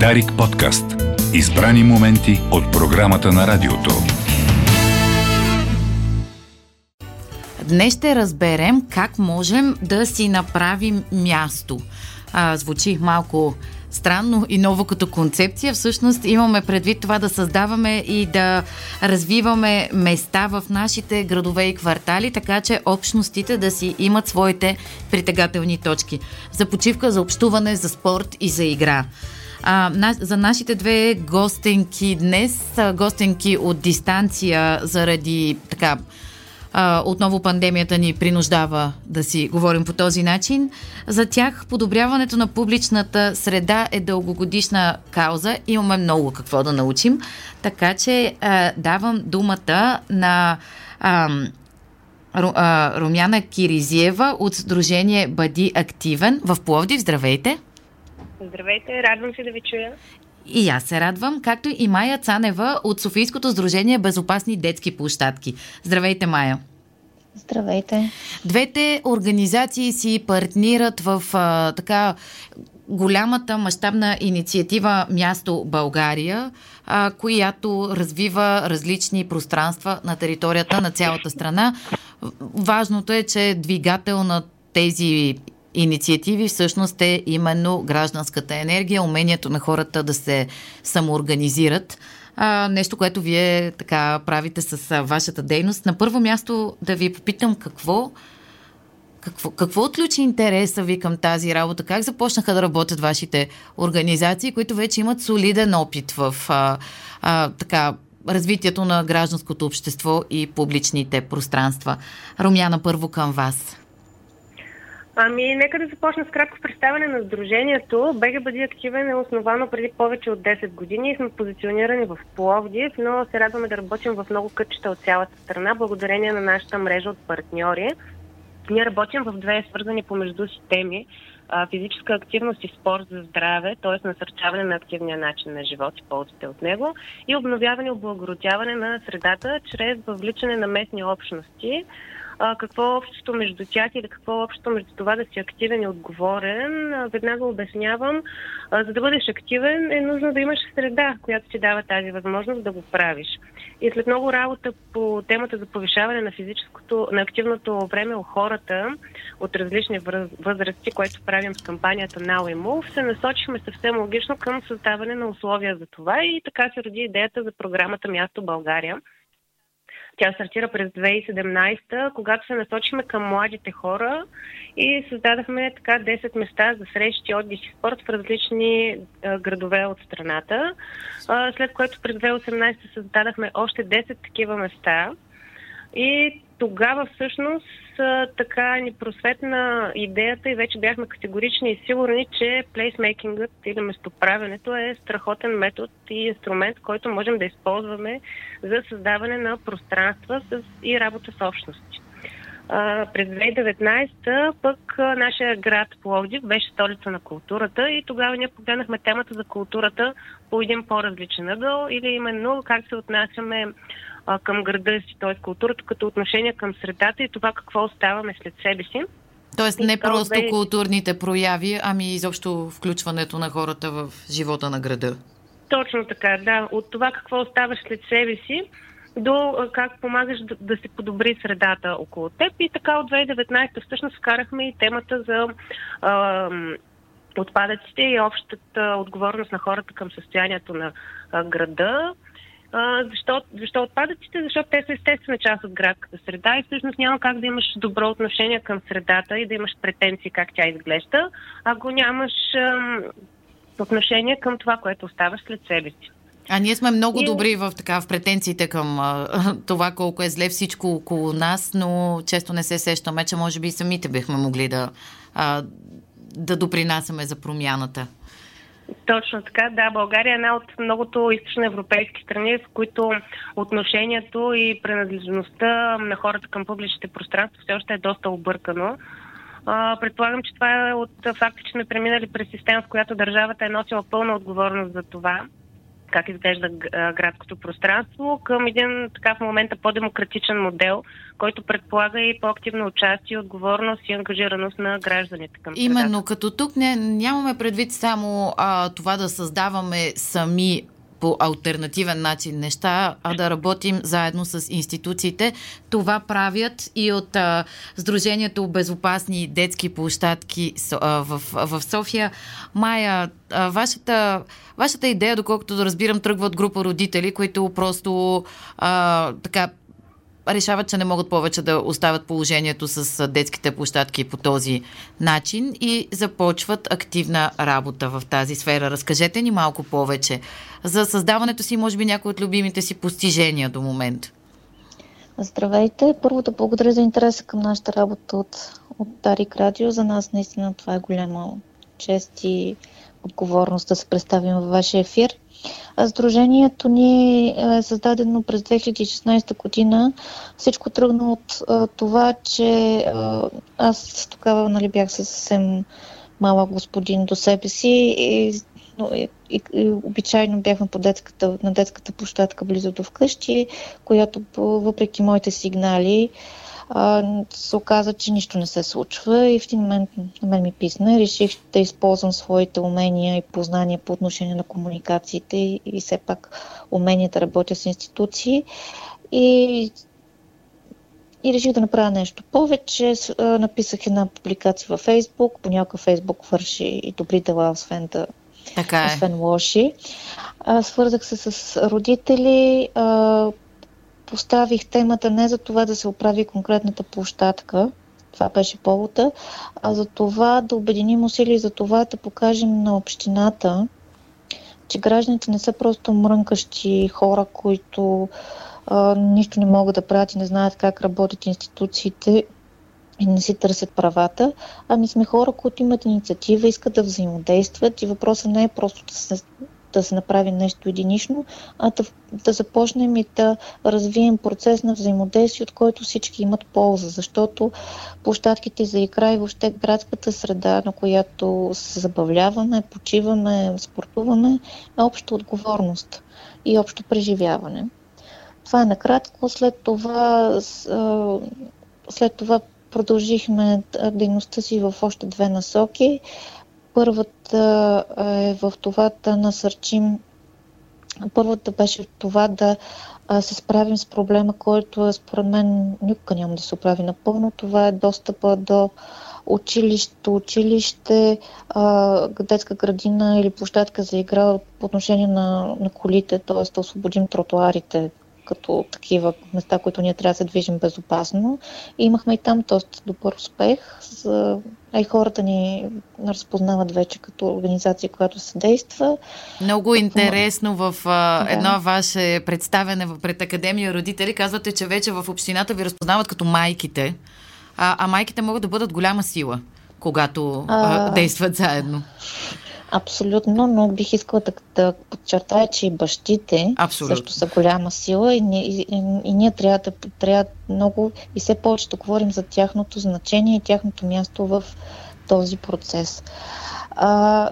Дарик подкаст. Избрани моменти от програмата на радиото. Днес ще разберем как можем да си направим място. А, звучи малко странно и ново като концепция. Всъщност имаме предвид това да създаваме и да развиваме места в нашите градове и квартали, така че общностите да си имат своите притегателни точки. За почивка, за общуване, за спорт и за игра. А, на, за нашите две гостенки днес, гостенки от дистанция заради така а, отново пандемията ни принуждава да си говорим по този начин. За тях подобряването на публичната среда е дългогодишна кауза. Имаме много какво да научим. Така че а, давам думата на а, Румяна Киризиева от Сдружение Бъди активен в Пловдив. Здравейте! Здравейте, радвам се да ви чуя. И аз се радвам, както и Майя Цанева от Софийското сдружение Безопасни детски площадки. Здравейте, Майя! Здравейте! Двете организации си партнират в а, така голямата мащабна инициатива Място България, а, която развива различни пространства на територията на цялата страна. Важното е, че двигател на тези инициативи всъщност е именно гражданската енергия, умението на хората да се самоорганизират. А, нещо, което вие така правите с вашата дейност. На първо място да ви попитам какво какво, какво отключи интереса ви към тази работа? Как започнаха да работят вашите организации, които вече имат солиден опит в а, а, така, развитието на гражданското общество и публичните пространства? Румяна, първо към вас. Ами, нека да започна с кратко представяне на Сдружението. БГ Бъди активен е основано преди повече от 10 години и сме позиционирани в Пловдив, но се радваме да работим в много кътчета от цялата страна, благодарение на нашата мрежа от партньори. Ние работим в две свързани помежду си теми физическа активност и спорт за здраве, т.е. насърчаване на активния начин на живот и ползите от него и обновяване и облагородяване на средата чрез въвличане на местни общности а, какво общото между тях или какво е общото между това да си активен и отговорен. А, веднага обяснявам, а, за да бъдеш активен е нужно да имаш среда, която ти дава тази възможност да го правиш. И след много работа по темата за повишаване на физическото, на активното време у хората от различни възрасти, което правим с кампанията Now Move, се насочихме съвсем логично към създаване на условия за това и така се роди идеята за програмата Място България, тя стартира през 2017, когато се насочихме към младите хора и създадахме така 10 места за срещи, отдих и спорт в различни градове от страната. След което през 2018 създадахме още 10 такива места. И тогава всъщност така ни просветна идеята и вече бяхме категорични и сигурни, че плейсмейкингът или местоправенето е страхотен метод и инструмент, който можем да използваме за създаване на пространства и работа с общности. А, през 2019 пък нашия град Пловдив беше столица на културата и тогава ние погледнахме темата за културата по един по-различен ъгъл или именно как се отнасяме а, към града си, т.е. културата като отношение към средата и това какво оставаме след себе си. Тоест не просто бе... културните прояви, ами изобщо включването на хората в живота на града. Точно така, да. От това какво оставаш след себе си до как помагаш да, да се подобри средата около теб. И така от 2019 всъщност вкарахме и темата за а, отпадъците и общата отговорност на хората към състоянието на а, града. А, защо, защо отпадъците? Защото те са естествена част от градската среда и всъщност няма как да имаш добро отношение към средата и да имаш претенции как тя изглежда, ако нямаш а, отношение към това, което оставаш след себе си. А ние сме много и... добри в, така, в претенциите към а, това колко е зле всичко около нас, но често не се сещаме, че може би и самите бихме могли да, а, да допринасяме за промяната. Точно така, да. България е една от многото източноевропейски страни, в които отношението и принадлежността на хората към публичните пространства все още е доста объркано. предполагам, че това е от факта, че сме преминали през система, в която държавата е носила пълна отговорност за това как изглежда градското пространство, към един така в момента по-демократичен модел, който предполага и по-активно участие, отговорност и ангажираност на гражданите към Именно, като тук не, нямаме предвид само а, това да създаваме сами по альтернативен начин неща, а да работим заедно с институциите. Това правят и от а, Сдружението Безопасни детски площадки в, в София. Майя, а, вашата, вашата идея, доколкото да разбирам, тръгва от група родители, които просто а, така решават, че не могат повече да оставят положението с детските площадки по този начин и започват активна работа в тази сфера. Разкажете ни малко повече за създаването си, може би някои от любимите си постижения до момента. Здравейте! Първо да благодаря за интереса към нашата работа от, от Дарик Радио. За нас наистина това е голяма чест и отговорност да се представим във вашия ефир. Сдружението ни е създадено през 2016 година. Всичко тръгна от това, че аз тогава нали, бях съвсем малък господин до себе си и, но, и, и обичайно бяхме по детската, на детската площадка близо до вкъщи, която въпреки моите сигнали а, се оказа, че нищо не се случва и в един момент на мен ми писна. Реших да използвам своите умения и познания по отношение на комуникациите и, и все пак умения да работя с институции. И и реших да направя нещо повече. Написах една публикация във Фейсбук. Понякога Фейсбук върши и добри дела, освен, да, така е. освен лоши. Свързах се с родители, поставих темата не за това да се оправи конкретната площадка, това беше повода, а за това да обединим усилия за това да покажем на общината, че гражданите не са просто мрънкащи хора, които а, нищо не могат да правят и не знаят как работят институциите и не си търсят правата, ами сме хора, които имат инициатива, искат да взаимодействат и въпросът не е просто да се да се направи нещо единично, а да, да започнем и да развием процес на взаимодействие, от който всички имат полза, защото площадките за игра и въобще градската среда, на която се забавляваме, почиваме, спортуваме, е обща отговорност и общо преживяване. Това е накратко. След това, след това продължихме дейността си в още две насоки. Първата е в това да насърчим Първата беше в това да се справим с проблема, който е, според мен никога няма да се оправи напълно. Това е достъпа до училище, училище, детска градина или площадка за игра по отношение на, на колите, т.е. да освободим тротуарите като такива места, които ние трябва да се движим безопасно. И имахме и там доста добър успех. За... А и хората ни разпознават вече като организация, която се действа. Много интересно в а, да. едно ваше представене пред Академия родители. Казвате, че вече в общината ви разпознават като майките, а, а майките могат да бъдат голяма сила, когато. А, действат заедно. Абсолютно, но бих искала да, да подчертая, че и бащите Абсолютно. също са голяма сила и, и, и, и ние трябва да трябва много и все повече да говорим за тяхното значение и тяхното място в този процес. А,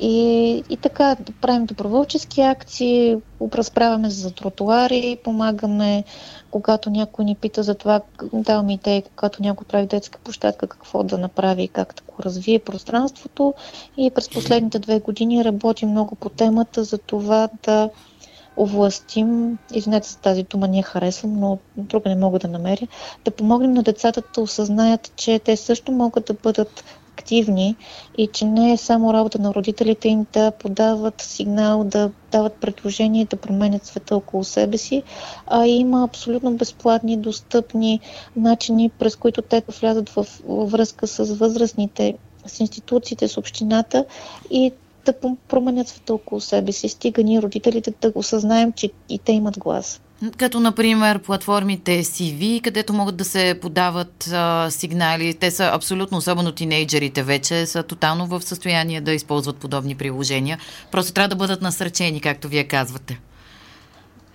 и, и така, правим доброволчески акции, разправяме за тротуари, помагаме, когато някой ни пита за това, даваме идеи, когато някой прави детска площадка, какво да направи и как да го развие пространството. И през последните две години работим много по темата за това да овластим, извинете за тази дума, ние харесвам, но друга не мога да намеря, да помогнем на децата да осъзнаят, че те също могат да бъдат активни и че не е само работа на родителите им да подават сигнал, да дават предложения, да променят света около себе си, а има абсолютно безплатни, достъпни начини, през които те влязат в връзка с възрастните, с институциите, с общината и да променят света около себе си. Стига ние родителите да осъзнаем, че и те имат глас. Като, например, платформите CV, където могат да се подават а, сигнали. Те са абсолютно, особено тинейджерите вече, са тотално в състояние да използват подобни приложения. Просто трябва да бъдат насърчени, както вие казвате.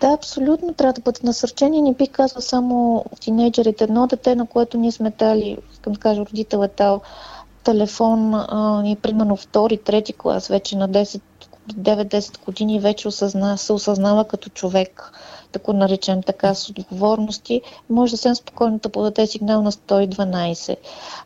Да, абсолютно трябва да бъдат насърчени. Не бих казал само тинейджерите. Едно дете, на което ние сме дали, искам да кажа, родител е дал телефон а, и примерно втори, трети клас, вече на 10 9-10 години вече осъзна, се осъзнава като човек, да го наречем така, с отговорности, може съвсем спокойно да подаде сигнал на 112,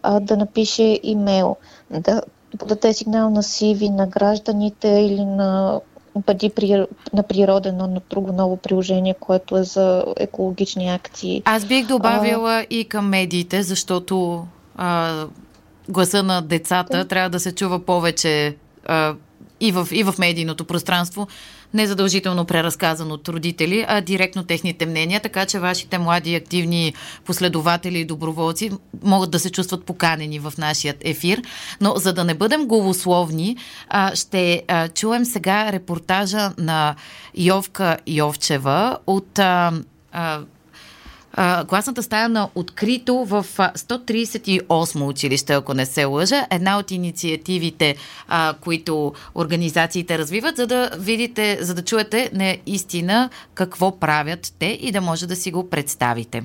а, да напише имейл, да подаде сигнал на сиви, на гражданите или на бъди при, на природено, на друго ново приложение, което е за екологични акции. Аз бих добавила а... и към медиите, защото а, гласа на децата да. трябва да се чува повече а, и, в, и в медийното пространство, не задължително преразказан от родители, а директно техните мнения, така че вашите млади активни последователи и доброволци могат да се чувстват поканени в нашия ефир. Но за да не бъдем голословни, ще чуем сега репортажа на Йовка Йовчева от класната стая на открито в 138 училище, ако не се лъжа. Една от инициативите, а, които организациите развиват, за да видите, за да чуете наистина какво правят те и да може да си го представите.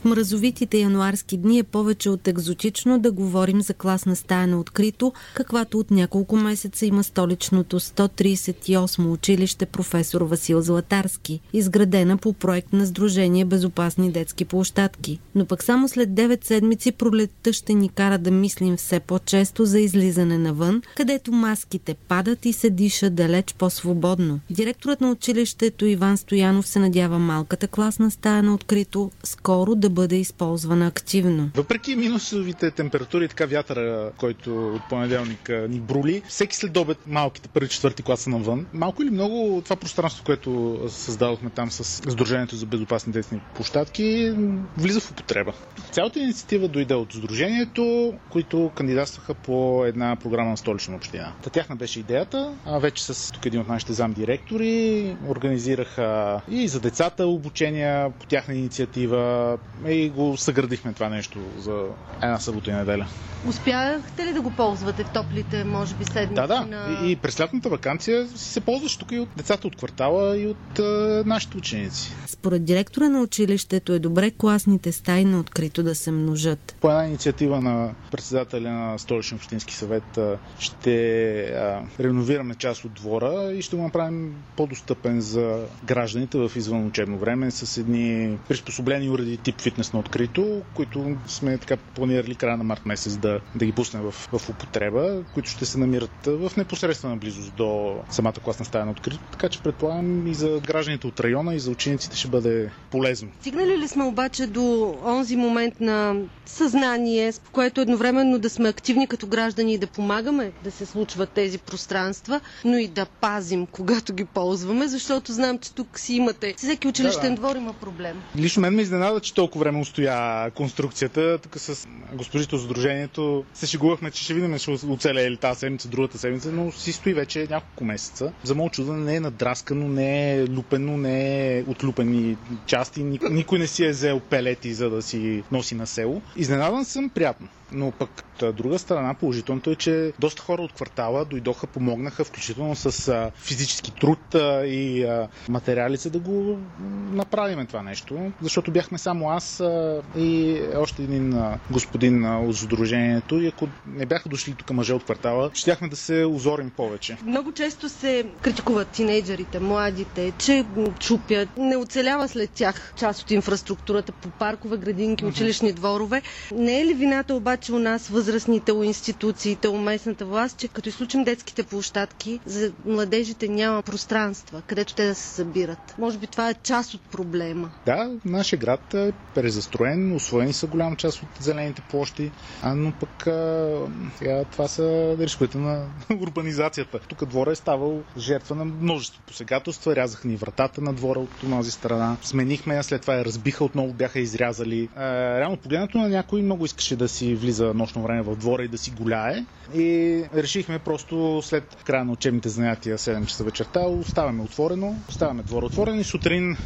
В мразовитите януарски дни е повече от екзотично да говорим за класна стая на открито, каквато от няколко месеца има столичното 138 училище професор Васил Златарски, изградена по проект на Сдружение Безопасни детски площадки. Но пък само след 9 седмици пролетта ще ни кара да мислим все по-често за излизане навън, където маските падат и се диша далеч по-свободно. Директорът на училището Иван Стоянов се надява малката класна стая на открито скоро да бъде използвана активно. Въпреки минусовите температури, така вятъра, който от понеделник ни брули, всеки след обед малките първи четвърти класа навън, малко или много това пространство, което създадохме там с Сдружението за безопасни детски площадки, влиза в употреба. Цялата инициатива дойде от Сдружението, които кандидатстваха по една програма на столична община. Та тяхна беше идеята, а вече с тук един от нашите замдиректори организираха и за децата обучения по тяхна инициатива, и го съградихме това нещо за една събота и неделя. Успяхте ли да го ползвате в топлите, може би, седмици? Да, да. На... И, и през лятната вакансия се ползваш тук и от децата от квартала и от а, нашите ученици. Според директора на училището е добре класните стаи на открито да се множат. По една инициатива на председателя на Столичен общински съвет ще а, реновираме част от двора и ще го направим по-достъпен за гражданите в извън учебно време с едни приспособлени уреди тип фитнес на открито, които сме така планирали края на март месец да, да ги пуснем в, в употреба, които ще се намират в непосредствена близост до самата класна стая на открито, така че предполагам и за гражданите от района и за учениците ще бъде полезно. Стигнали ли сме обаче до онзи момент на съзнание, с което едновременно да сме активни като граждани и да помагаме да се случват тези пространства, но и да пазим, когато ги ползваме, защото знам, че тук си имате. Всеки училищен да, да. двор има проблем. Лично мен ме изненада, че толкова време устоя конструкцията. Тук с госпожите Сдружението се шегувахме, че ще видим, ще оцелее ли тази седмица, другата седмица, но си стои вече няколко месеца. За моят чудо не е надраскано, не е лупено, не е отлупени части. Никой не си е взел пелети, за да си носи на село. Изненадан съм приятно. Но пък от друга страна положителното е, че доста хора от квартала дойдоха, помогнаха, включително с физически труд и материали, за да го направим това нещо. Защото бяхме само аз и още един господин от Сдружението и ако не бяха дошли тук мъже от квартала, щяхме да се озорим повече. Много често се критикуват тинейджерите, младите, че чупят, не оцелява след тях част от инфраструктурата по паркове, градинки, училищни дворове. Не е ли вината обаче у нас възрастните, у институциите, у местната власт, че като изключим детските площадки, за младежите няма пространства, където те да се събират. Може би това е част от проблема. Да, нашия град е презастроен, освоени са голяма част от зелените площи, а, но пък а, това са рисковете на урбанизацията. Тук двора е ставал жертва на множество посегателства, рязаха ни вратата на двора от тази страна, сменихме я, след това я разбиха, отново бяха изрязали. А, реално погледнато на някой много искаше да си влиза нощно време в двора и да си голяе. И решихме просто след края на учебните занятия 7 часа вечерта оставяме отворено, оставяме двора отворен и сутрин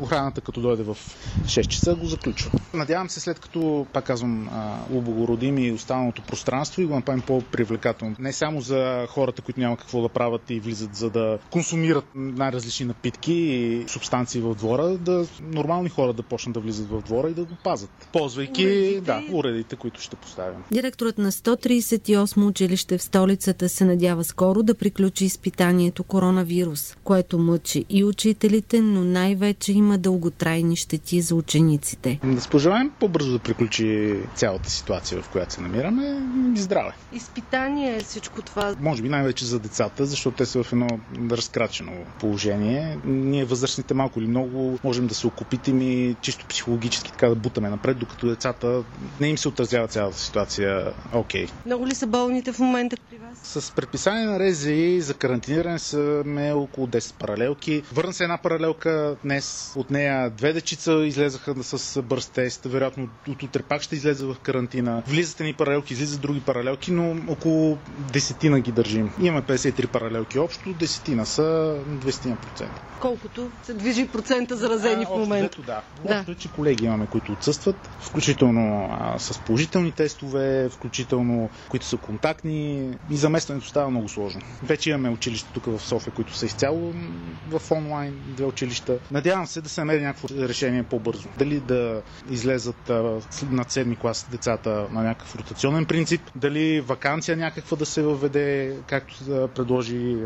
охраната като дойде в 6 часа го заключва. Надявам се, след като, пак казвам, облагородим и останалото пространство и го направим по-привлекателно. Не само за хората, които няма какво да правят и влизат за да консумират най-различни напитки и субстанции в двора, да нормални хора да почнат да влизат в двора и да го пазят, ползвайки уредите, да, уредите които ще поставим. Директорът на 138 училище в столицата се надява скоро да приключи изпитанието коронавирус, което мъчи и учителите, но най-вече има дълготрайни щети за учениците. Да пожелаем по-бързо да приключи цялата ситуация, в която се намираме и здраве. Изпитание е всичко това. Може би най-вече за децата, защото те са в едно разкрачено положение. Ние възрастните малко или много можем да се окупитим и чисто психологически така да бутаме напред, докато децата не им се отразява цялата ситуация окей. Okay. Много ли са болните в момента при вас? С предписание на РЗИ за карантиниране са около 10 паралелки. Върна се една паралелка днес. От нея две дечица излезаха с бърз тест. Вероятно от утре пак ще излезе в карантина. Влизат ни паралелки, излизат други паралелки, но около десетина ги държим. Имаме 53 паралелки общо, десетина са 20%. Колкото се движи процента заразени а, в момента. Да. да. е, че колеги имаме, които отсъстват, включително а, с положителни тестове, включително които са контактни и заместването става много сложно. Вече имаме училище тук в София, които са изцяло в онлайн, две училища. Надявам се да се намери някакво решение по-бързо. Дали да излезат над седми клас децата на някакъв ротационен принцип, дали вакансия някаква да се въведе, както да предложи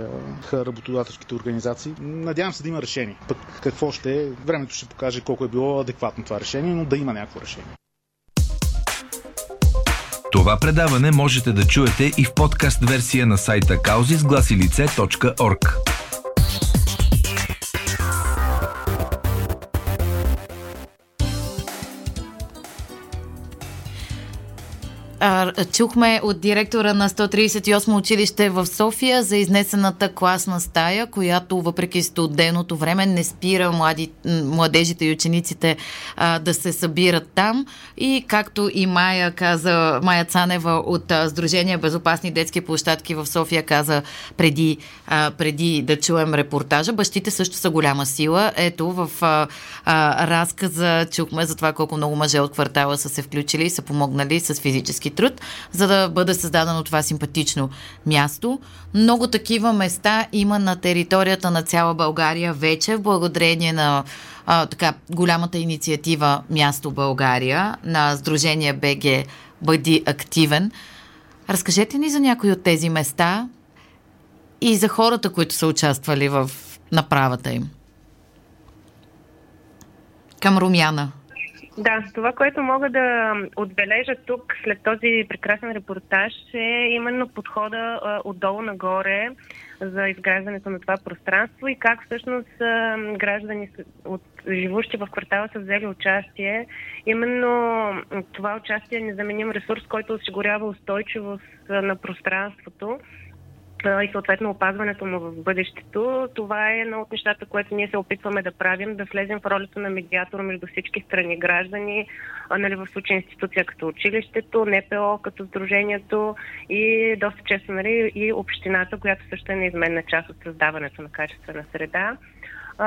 работодателските организации. Надявам се да има решение. Пък какво ще е, времето ще покаже колко е било адекватно това решение, но да има някакво решение. Това предаване можете да чуете и в подкаст версия на сайта kauzisglасилице.org. А, чухме от директора на 138 училище в София за изнесената класна стая, която въпреки студеното време не спира млади, младежите и учениците а, да се събират там. И както и Майя каза, Майя Цанева от а, Сдружение Безопасни детски площадки в София каза преди, а, преди да чуем репортажа, бащите също са голяма сила. Ето в а, а, разказа чухме за това колко много мъже от квартала са се включили и са помогнали с физически труд, за да бъде създадено това симпатично място. Много такива места има на територията на цяла България вече, благодарение на а, така, голямата инициатива Място България на Сдружение БГ Бъди активен. Разкажете ни за някои от тези места и за хората, които са участвали в направата им. Към Румяна. Да, това, което мога да отбележа тук след този прекрасен репортаж е именно подхода отдолу нагоре за изграждането на това пространство и как всъщност граждани от живущи в квартала са взели участие. Именно това участие е незаменим ресурс, който осигурява устойчивост на пространството и съответно опазването му в бъдещето. Това е едно от нещата, което ние се опитваме да правим, да влезем в ролята на медиатор между всички страни граждани, нали, в случай институция като училището, НПО като сдружението и доста често нали, и общината, която също е неизменна част от създаването на качествена среда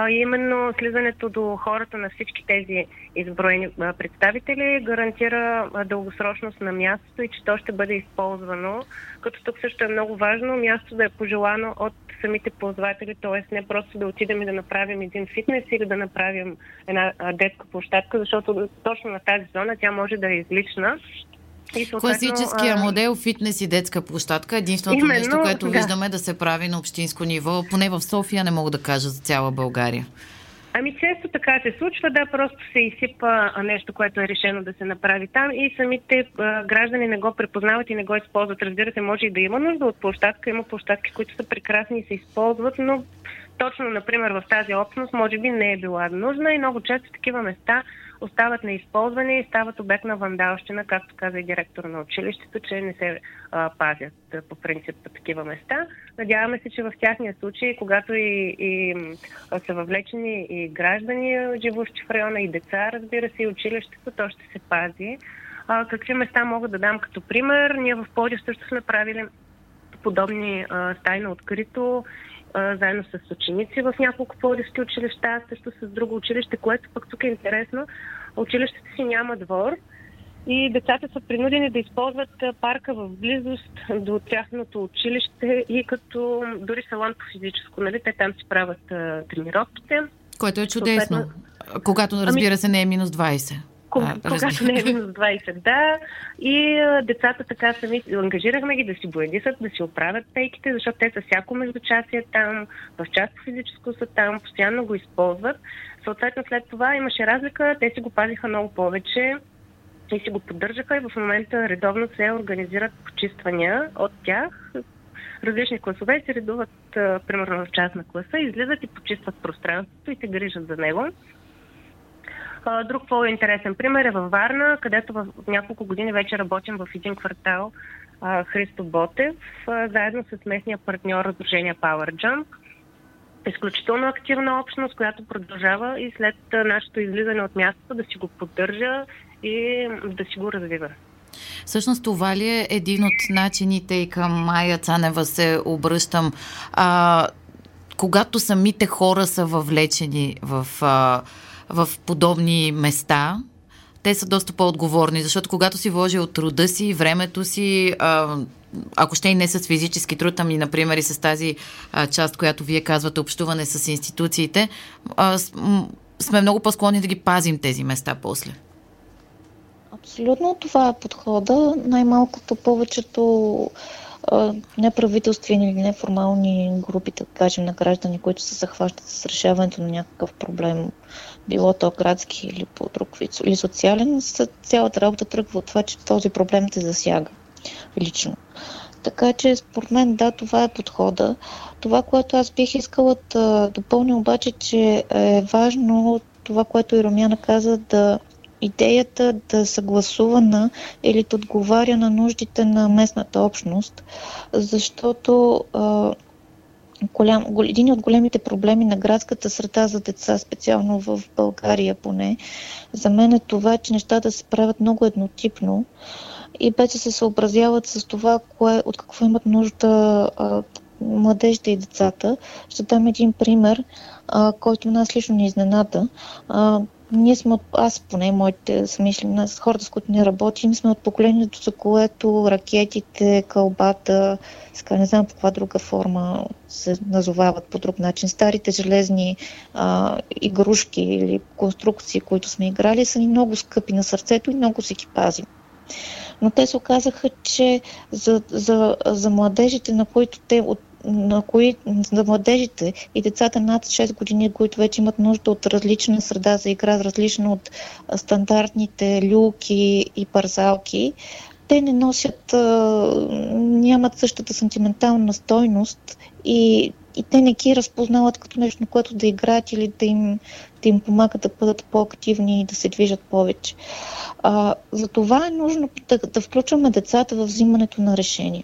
именно слизането до хората на всички тези изброени представители гарантира дългосрочност на мястото и че то ще бъде използвано. Като тук също е много важно място да е пожелано от самите ползватели, т.е. не просто да отидем и да направим един фитнес или да направим една детска площадка, защото точно на тази зона тя може да е излична Класическия а... модел фитнес и детска площадка единственото Именно, нещо, което да. виждаме да се прави на общинско ниво, поне в София не мога да кажа за цяла България. Ами често така се случва, да, просто се изсипа нещо, което е решено да се направи там и самите а, граждани не го препознават и не го използват. Разбира се, може и да има нужда от площадка, има площадки, които са прекрасни и се използват, но точно, например, в тази общност може би не е била нужна и много често такива места остават неизползвани и стават обект на вандалщина, както каза и директор на училището, че не се а, пазят по принцип по такива места. Надяваме се, че в тяхния случай, когато и, и са въвлечени и граждани, живущи в района, и деца, разбира се, и училището, то ще се пази. А, какви места мога да дам като пример? Ние в Плодив също сме правили подобни а, стаи открито заедно с ученици в няколко плодивски училища, също с друго училище, което пък тук е интересно. училището си няма двор и децата са принудени да използват парка в близост до тяхното училище и като дори салон по физическо. Нали? Те там си правят а, тренировките. Което е чудесно. Съответно... Когато, ами- разбира се, не е минус 20. Когато не е минус 20, да. И а, децата така сами, ангажирахме ги да си боядисат, да си оправят пейките, защото те са всяко междучасие там, в част по физическо са там, постоянно го използват. Съответно, след това имаше разлика, те си го пазиха много повече те си го поддържаха и в момента редовно се организират почиствания от тях. Различни класове се редуват, примерно в част на класа, излизат и почистват пространството и се грижат за него. Друг по-интересен пример е във Варна, където в няколко години вече работим в един квартал Христо Ботев, заедно с местния партньор Сдружение Power Jump. Изключително активна общност, която продължава и след нашето излизане от мястото да си го поддържа и да си го развива. Всъщност това ли е един от начините и към Майя Цанева се обръщам, а, когато самите хора са въвлечени в, а, в подобни места, те са доста по-отговорни, защото когато си вложи от труда си, времето си, ако ще и не с физически труд, ами, например, и с тази част, която вие казвате, общуване с институциите, сме много по-склонни да ги пазим тези места после. Абсолютно това е подхода. Най-малкото повечето неправителствени или неформални групи, да кажем, на граждани, които се захващат с решаването на някакъв проблем, било то градски или по друг вид, или социален, цялата работа тръгва от това, че този проблем те засяга лично. Така че, според мен, да, това е подхода. Това, което аз бих искала да допълня обаче, че е важно това, което и Ромяна каза, да идеята да съгласувана или да отговаря на нуждите на местната общност, защото а, голям, един от големите проблеми на градската среда за деца, специално в България поне, за мен е това, че нещата се правят много еднотипно и вече се съобразяват с това, кое, от какво имат нужда а, младежите и децата. Ще дам един пример, а, който нас лично ни изненада. А, ние сме от, аз поне, моите самишли, с хората, с които не работим, сме от поколението, за което ракетите, кълбата, ска, не знам по каква друга форма се назовават по друг начин, старите железни а, игрушки или конструкции, които сме играли, са ни много скъпи на сърцето и много си ги пазим. Но те се оказаха, че за, за, за младежите, на които те от на кои, за младежите и децата над 6 години, които вече имат нужда от различна среда за игра, различна от стандартните люки и парзалки, те не носят, нямат същата сантиментална стойност и, и те не ги разпознават като нещо, на което да играят или да им, да им помагат да бъдат по-активни и да се движат повече. А, за това е нужно да, да включваме децата в взимането на решения.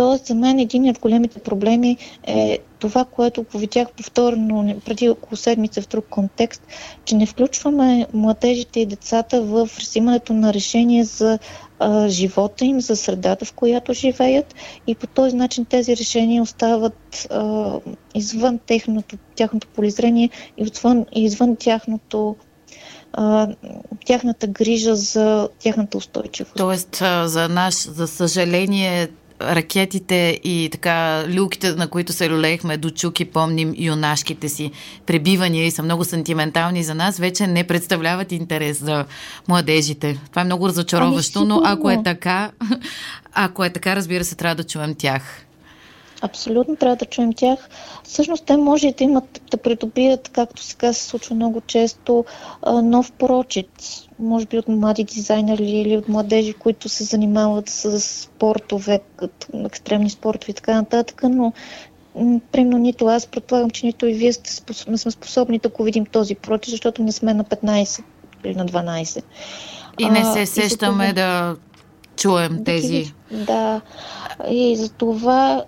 Тоест, за мен един от големите проблеми е това, което го видях повторно преди около седмица в друг контекст, че не включваме младежите и децата в взимането на решение за а, живота им, за средата, в която живеят и по този начин тези решения остават а, извън техното, тяхното полизрение и извън, извън тяхното тяхната грижа за тяхната устойчивост. Тоест, за наш, за съжаление, ракетите и така люките, на които се люлеехме до чуки, помним юнашките си пребивания и са много сантиментални за нас, вече не представляват интерес за младежите. Това е много разочароващо, ами, но ако е така, ако е така, разбира се, трябва да чуем тях. Абсолютно трябва да чуем тях. Всъщност те може да имат, да придобият, както сега се случва много често, нов прочит. Може би от млади дизайнери или от младежи, които се занимават с спортове, като екстремни спортове и така нататък, но Примерно нито аз, предполагам, че нито и вие сте способни, сме способни да го видим този прочит, защото не сме на 15 или на 12. И не се сещаме а, да чуем тези. Да, и за това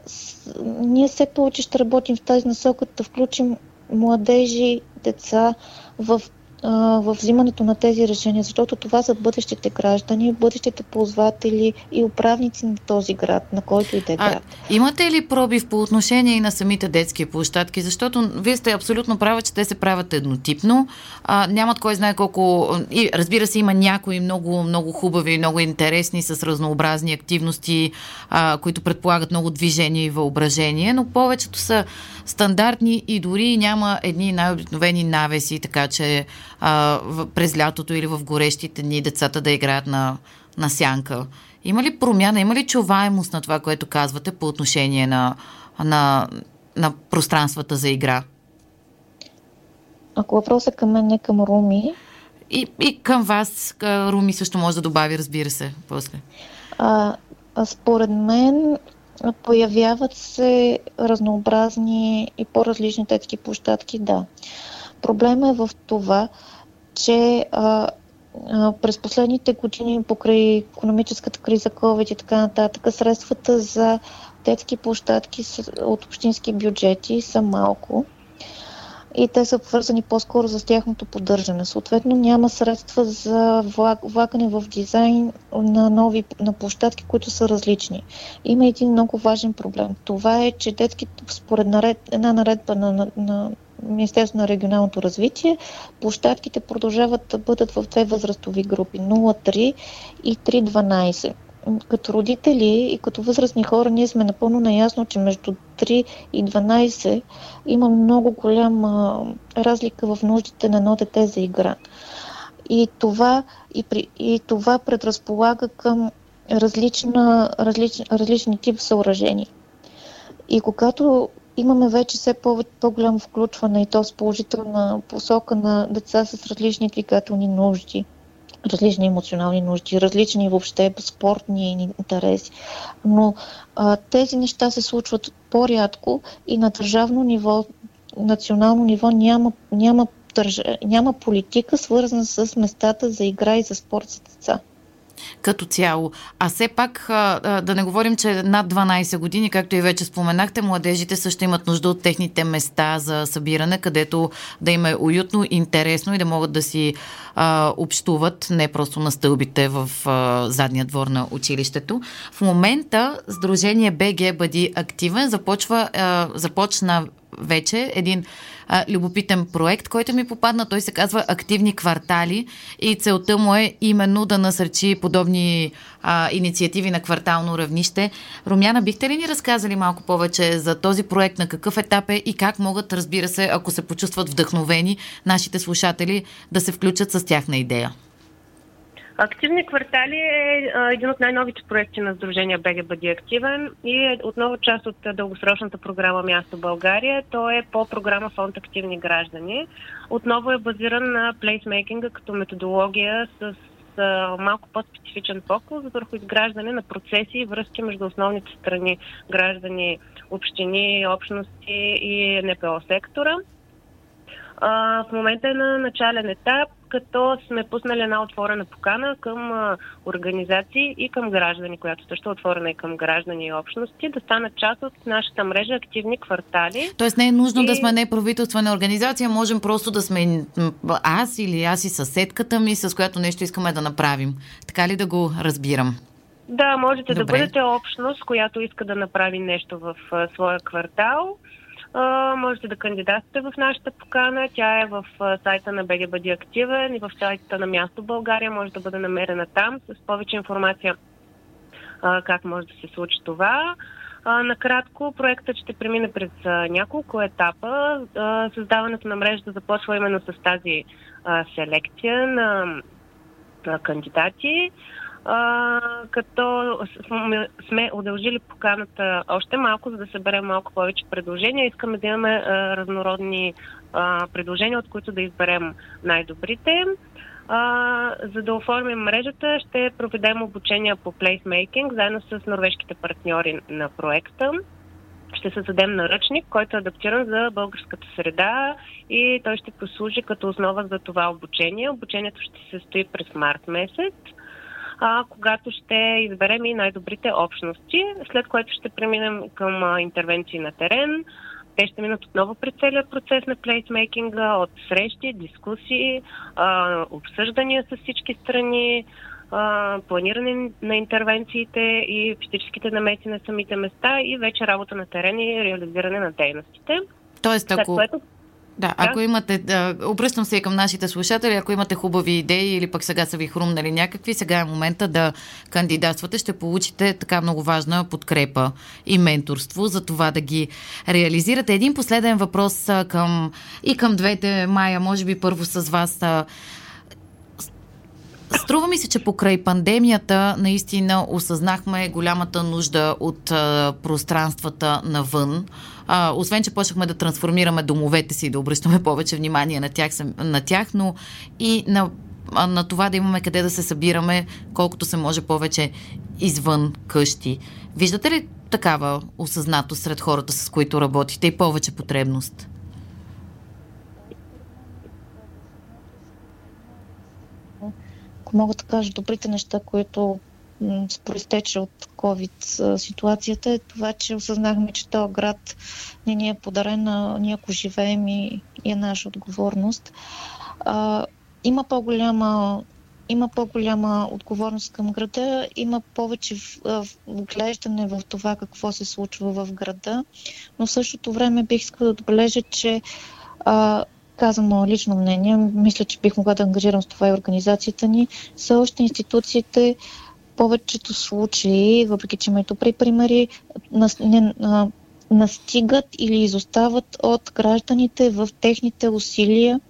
ние все повече ще работим в тази насока, да включим младежи, деца в в взимането на тези решения, защото това са бъдещите граждани, бъдещите ползватели и управници на този град, на който и да е град. Имате ли пробив по отношение и на самите детски площадки? Защото вие сте абсолютно права, че те се правят еднотипно. А, нямат кой знае колко... И, разбира се, има някои много, много хубави, много интересни, с разнообразни активности, а, които предполагат много движение и въображение, но повечето са стандартни и дори няма едни най-обикновени навеси, така че а, през лятото или в горещите дни децата да играят на, на сянка. Има ли промяна, има ли чуваемост на това, което казвате по отношение на, на, на пространствата за игра? Ако въпросът към мен не към Руми. И, и към вас, Руми също може да добави, разбира се, после. А според мен появяват се разнообразни и по-различни детски площадки, да. Проблема е в това, че а, а, през последните години, покрай економическата криза, COVID и така нататък, средствата за детски площадки от общински бюджети са малко и те са вързани по-скоро за тяхното поддържане. Съответно няма средства за влагане в дизайн на нови на площадки, които са различни. Има един много важен проблем. Това е, че детски, според наред, една наредба на, на, на Министерство на регионалното развитие, площадките продължават да бъдат в две възрастови групи 0-3 и 3-12 като родители и като възрастни хора ние сме напълно наясно, че между 3 и 12 има много голяма разлика в нуждите на едно дете за игра. И това, и, при, и това предразполага към различна, различ, различни тип съоръжения. И когато имаме вече все по- по-голямо включване и то с положителна посока на деца с различни двигателни нужди, различни емоционални нужди, различни въобще спортни интереси. Но а, тези неща се случват по-рядко и на държавно ниво, национално ниво няма, няма, държ... няма политика свързана с местата за игра и за спорт за деца като цяло. А все пак да не говорим, че над 12 години, както и вече споменахте, младежите също имат нужда от техните места за събиране, където да им е уютно, интересно и да могат да си а, общуват, не просто на стълбите в а, задния двор на училището. В момента Сдружение БГ Бъди активен започва, а, започна вече един а, любопитен проект, който ми попадна. Той се казва Активни квартали и целта му е именно да насърчи подобни а, инициативи на квартално равнище. Румяна, бихте ли ни разказали малко повече за този проект, на какъв етап е и как могат, разбира се, ако се почувстват вдъхновени, нашите слушатели да се включат с тяхна идея? Активни квартали е един от най-новите проекти на Сдружение БГ Бъди активен и е отново част от дългосрочната програма Място България. Той е по програма Фонд Активни граждани. Отново е базиран на плейсмейкинга като методология с малко по-специфичен фокус върху изграждане на процеси и връзки между основните страни граждани, общини, общности и НПО сектора. в момента е на начален етап като сме пуснали една отворена покана към организации и към граждани, която също е отворена и към граждани и общности, да станат част от нашата мрежа активни квартали. Тоест не е нужно и... да сме неправителствена организация, можем просто да сме аз или аз и съседката ми, с която нещо искаме да направим. Така ли да го разбирам? Да, можете Добре. да бъдете общност, която иска да направи нещо в своя квартал можете да кандидатствате в нашата покана. Тя е в сайта на БГ Бъди активен и в сайта на Място България. Може да бъде намерена там с повече информация как може да се случи това. Накратко, проектът ще премине през няколко етапа. Създаването на мрежата започва именно с тази селекция на кандидати а, като сме удължили поканата още малко, за да съберем малко повече предложения. Искаме да имаме а, разнородни а, предложения, от които да изберем най-добрите. А, за да оформим мрежата, ще проведем обучения по плейсмейкинг заедно с норвежките партньори на проекта. Ще създадем наръчник, който е адаптиран за българската среда и той ще послужи като основа за това обучение. Обучението ще се състои през март месец а, когато ще изберем и най-добрите общности, след което ще преминем към а, интервенции на терен, те ще минат отново през целият процес на плейсмейкинга, от срещи, дискусии, а, обсъждания с всички страни, а, планиране на интервенциите и физическите намеси на самите места и вече работа на терен и реализиране на дейностите. Тоест, ако... След което да, ако имате, да, обръщам се и към нашите слушатели, ако имате хубави идеи или пък сега са ви хрумнали някакви, сега е момента да кандидатствате, ще получите така много важна подкрепа и менторство за това да ги реализирате. Един последен въпрос към, и към двете, Майя, може би първо с вас. Струва ми се, че покрай пандемията наистина осъзнахме голямата нужда от а, пространствата навън. А, освен, че почнахме да трансформираме домовете си, да обръщаме повече внимание на тях, на тях но и на, на това да имаме къде да се събираме, колкото се може повече извън къщи. Виждате ли такава осъзнато сред хората, с които работите и повече потребност? Ако мога да кажа добрите неща, които проистече от COVID ситуацията е това, че осъзнахме, че този град не ни е подарен, а ние ако живеем и, и е наша отговорност. А, има по-голяма има по-голяма отговорност към града, има повече вглеждане в това какво се случва в града, но в същото време бих искала да отбележа, че а, казвам мое лично мнение, мисля, че бих могла да ангажирам с това и организацията ни, са още институциите, повечето случаи, въпреки че има и добри примери, нас, не, а, настигат или изостават от гражданите в техните усилия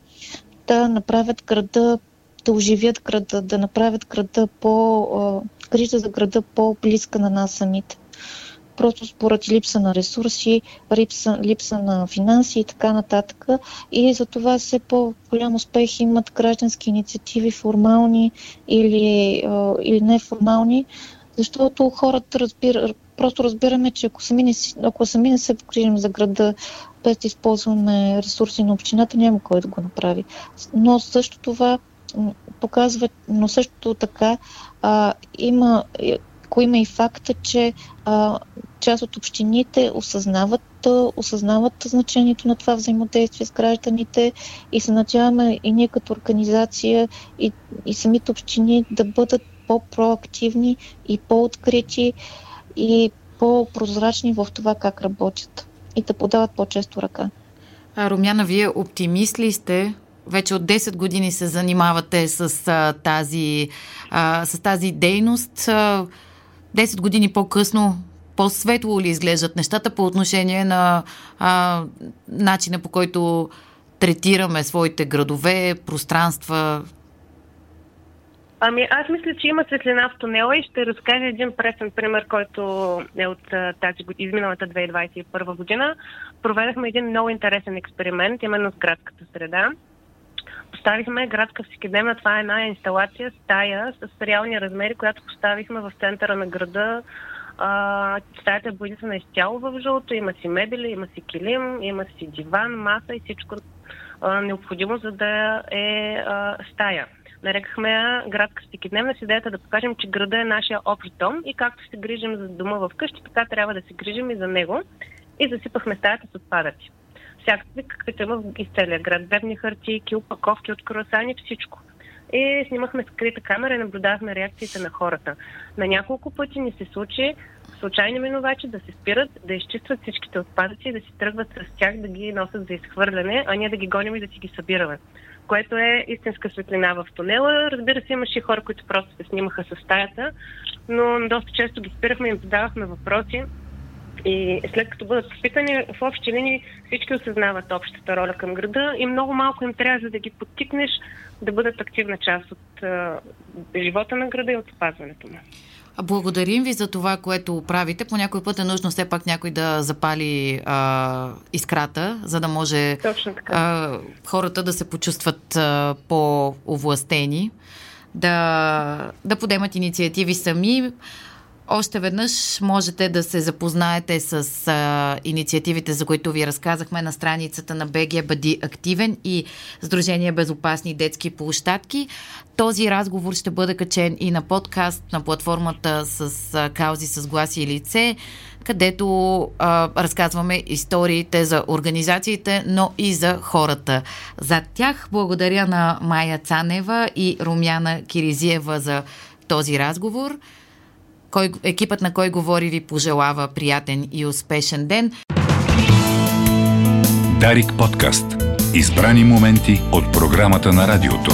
да направят града, да оживят града, да направят града по, грижа за града по-близка на нас самите просто според липса на ресурси, липса, липса на финанси и така нататък. И за това все по-голям успех имат граждански инициативи, формални или, или неформални, защото хората разбира, просто разбираме, че ако сами не, ако сами не се погрижим за града, без да използваме ресурси на общината, няма кой да го направи. Но също това показва, но също така а, има ако има и факта, че а, част от общините осъзнават, осъзнават значението на това взаимодействие с гражданите и се надяваме и ние като организация и, и самите общини да бъдат по-проактивни и по-открити и по-прозрачни в това как работят и да подават по-често ръка. А, Румяна, вие оптимист ли сте вече от 10 години се занимавате с, а, тази, а, с тази дейност. А, 10 години по-късно по-светло ли изглеждат нещата по отношение на а, начина по който третираме своите градове, пространства? Ами аз мисля, че има светлина в тунела и ще разкажа един пресен пример, който е от тази година, изминалата 2021 година. Проведахме един много интересен експеримент, именно с градската среда. Поставихме градска всекидневна, това е една инсталация, стая с реални размери, която поставихме в центъра на града. А, стаята е боядисана изцяло в жълто, има си мебели, има си килим, има си диван, маса и всичко а, необходимо, за да е а, стая. Нарекахме я градска всекидневна с идеята да покажем, че града е нашия общ дом и както се грижим за дома в къщи, така трябва да се грижим и за него. И засипахме стаята с отпадъци всякакви, има из целия град. Дребни хартийки, упаковки от круасани, всичко. И снимахме скрита камера и наблюдавахме реакциите на хората. На няколко пъти ни се случи случайни минувачи да се спират, да изчистват всичките отпадъци и да си тръгват с тях да ги носят за изхвърляне, а ние да ги гоним и да си ги събираме. Което е истинска светлина в тунела. Разбира се, имаше и хора, които просто се снимаха с стаята, но доста често ги спирахме и им задавахме въпроси и след като бъдат попитани, в общи линии всички осъзнават общата роля към града и много малко им трябва, за да ги подтикнеш да бъдат активна част от а, живота на града и от опазването му. Благодарим ви за това, което правите. По някой път е нужно все пак някой да запали а, искрата, за да може а, хората да се почувстват а, по-овластени, да, да подемат инициативи сами. Още веднъж можете да се запознаете с а, инициативите, за които ви разказахме на страницата на БГ Бъди активен и Сдружение Безопасни детски площадки. Този разговор ще бъде качен и на подкаст на платформата с а, каузи с гласи и лице, където а, разказваме историите за организациите, но и за хората. За тях благодаря на Майя Цанева и Румяна Киризиева за този разговор. Кой, екипът на Кой говори ви пожелава приятен и успешен ден. Дарик подкаст. Избрани моменти от програмата на радиото.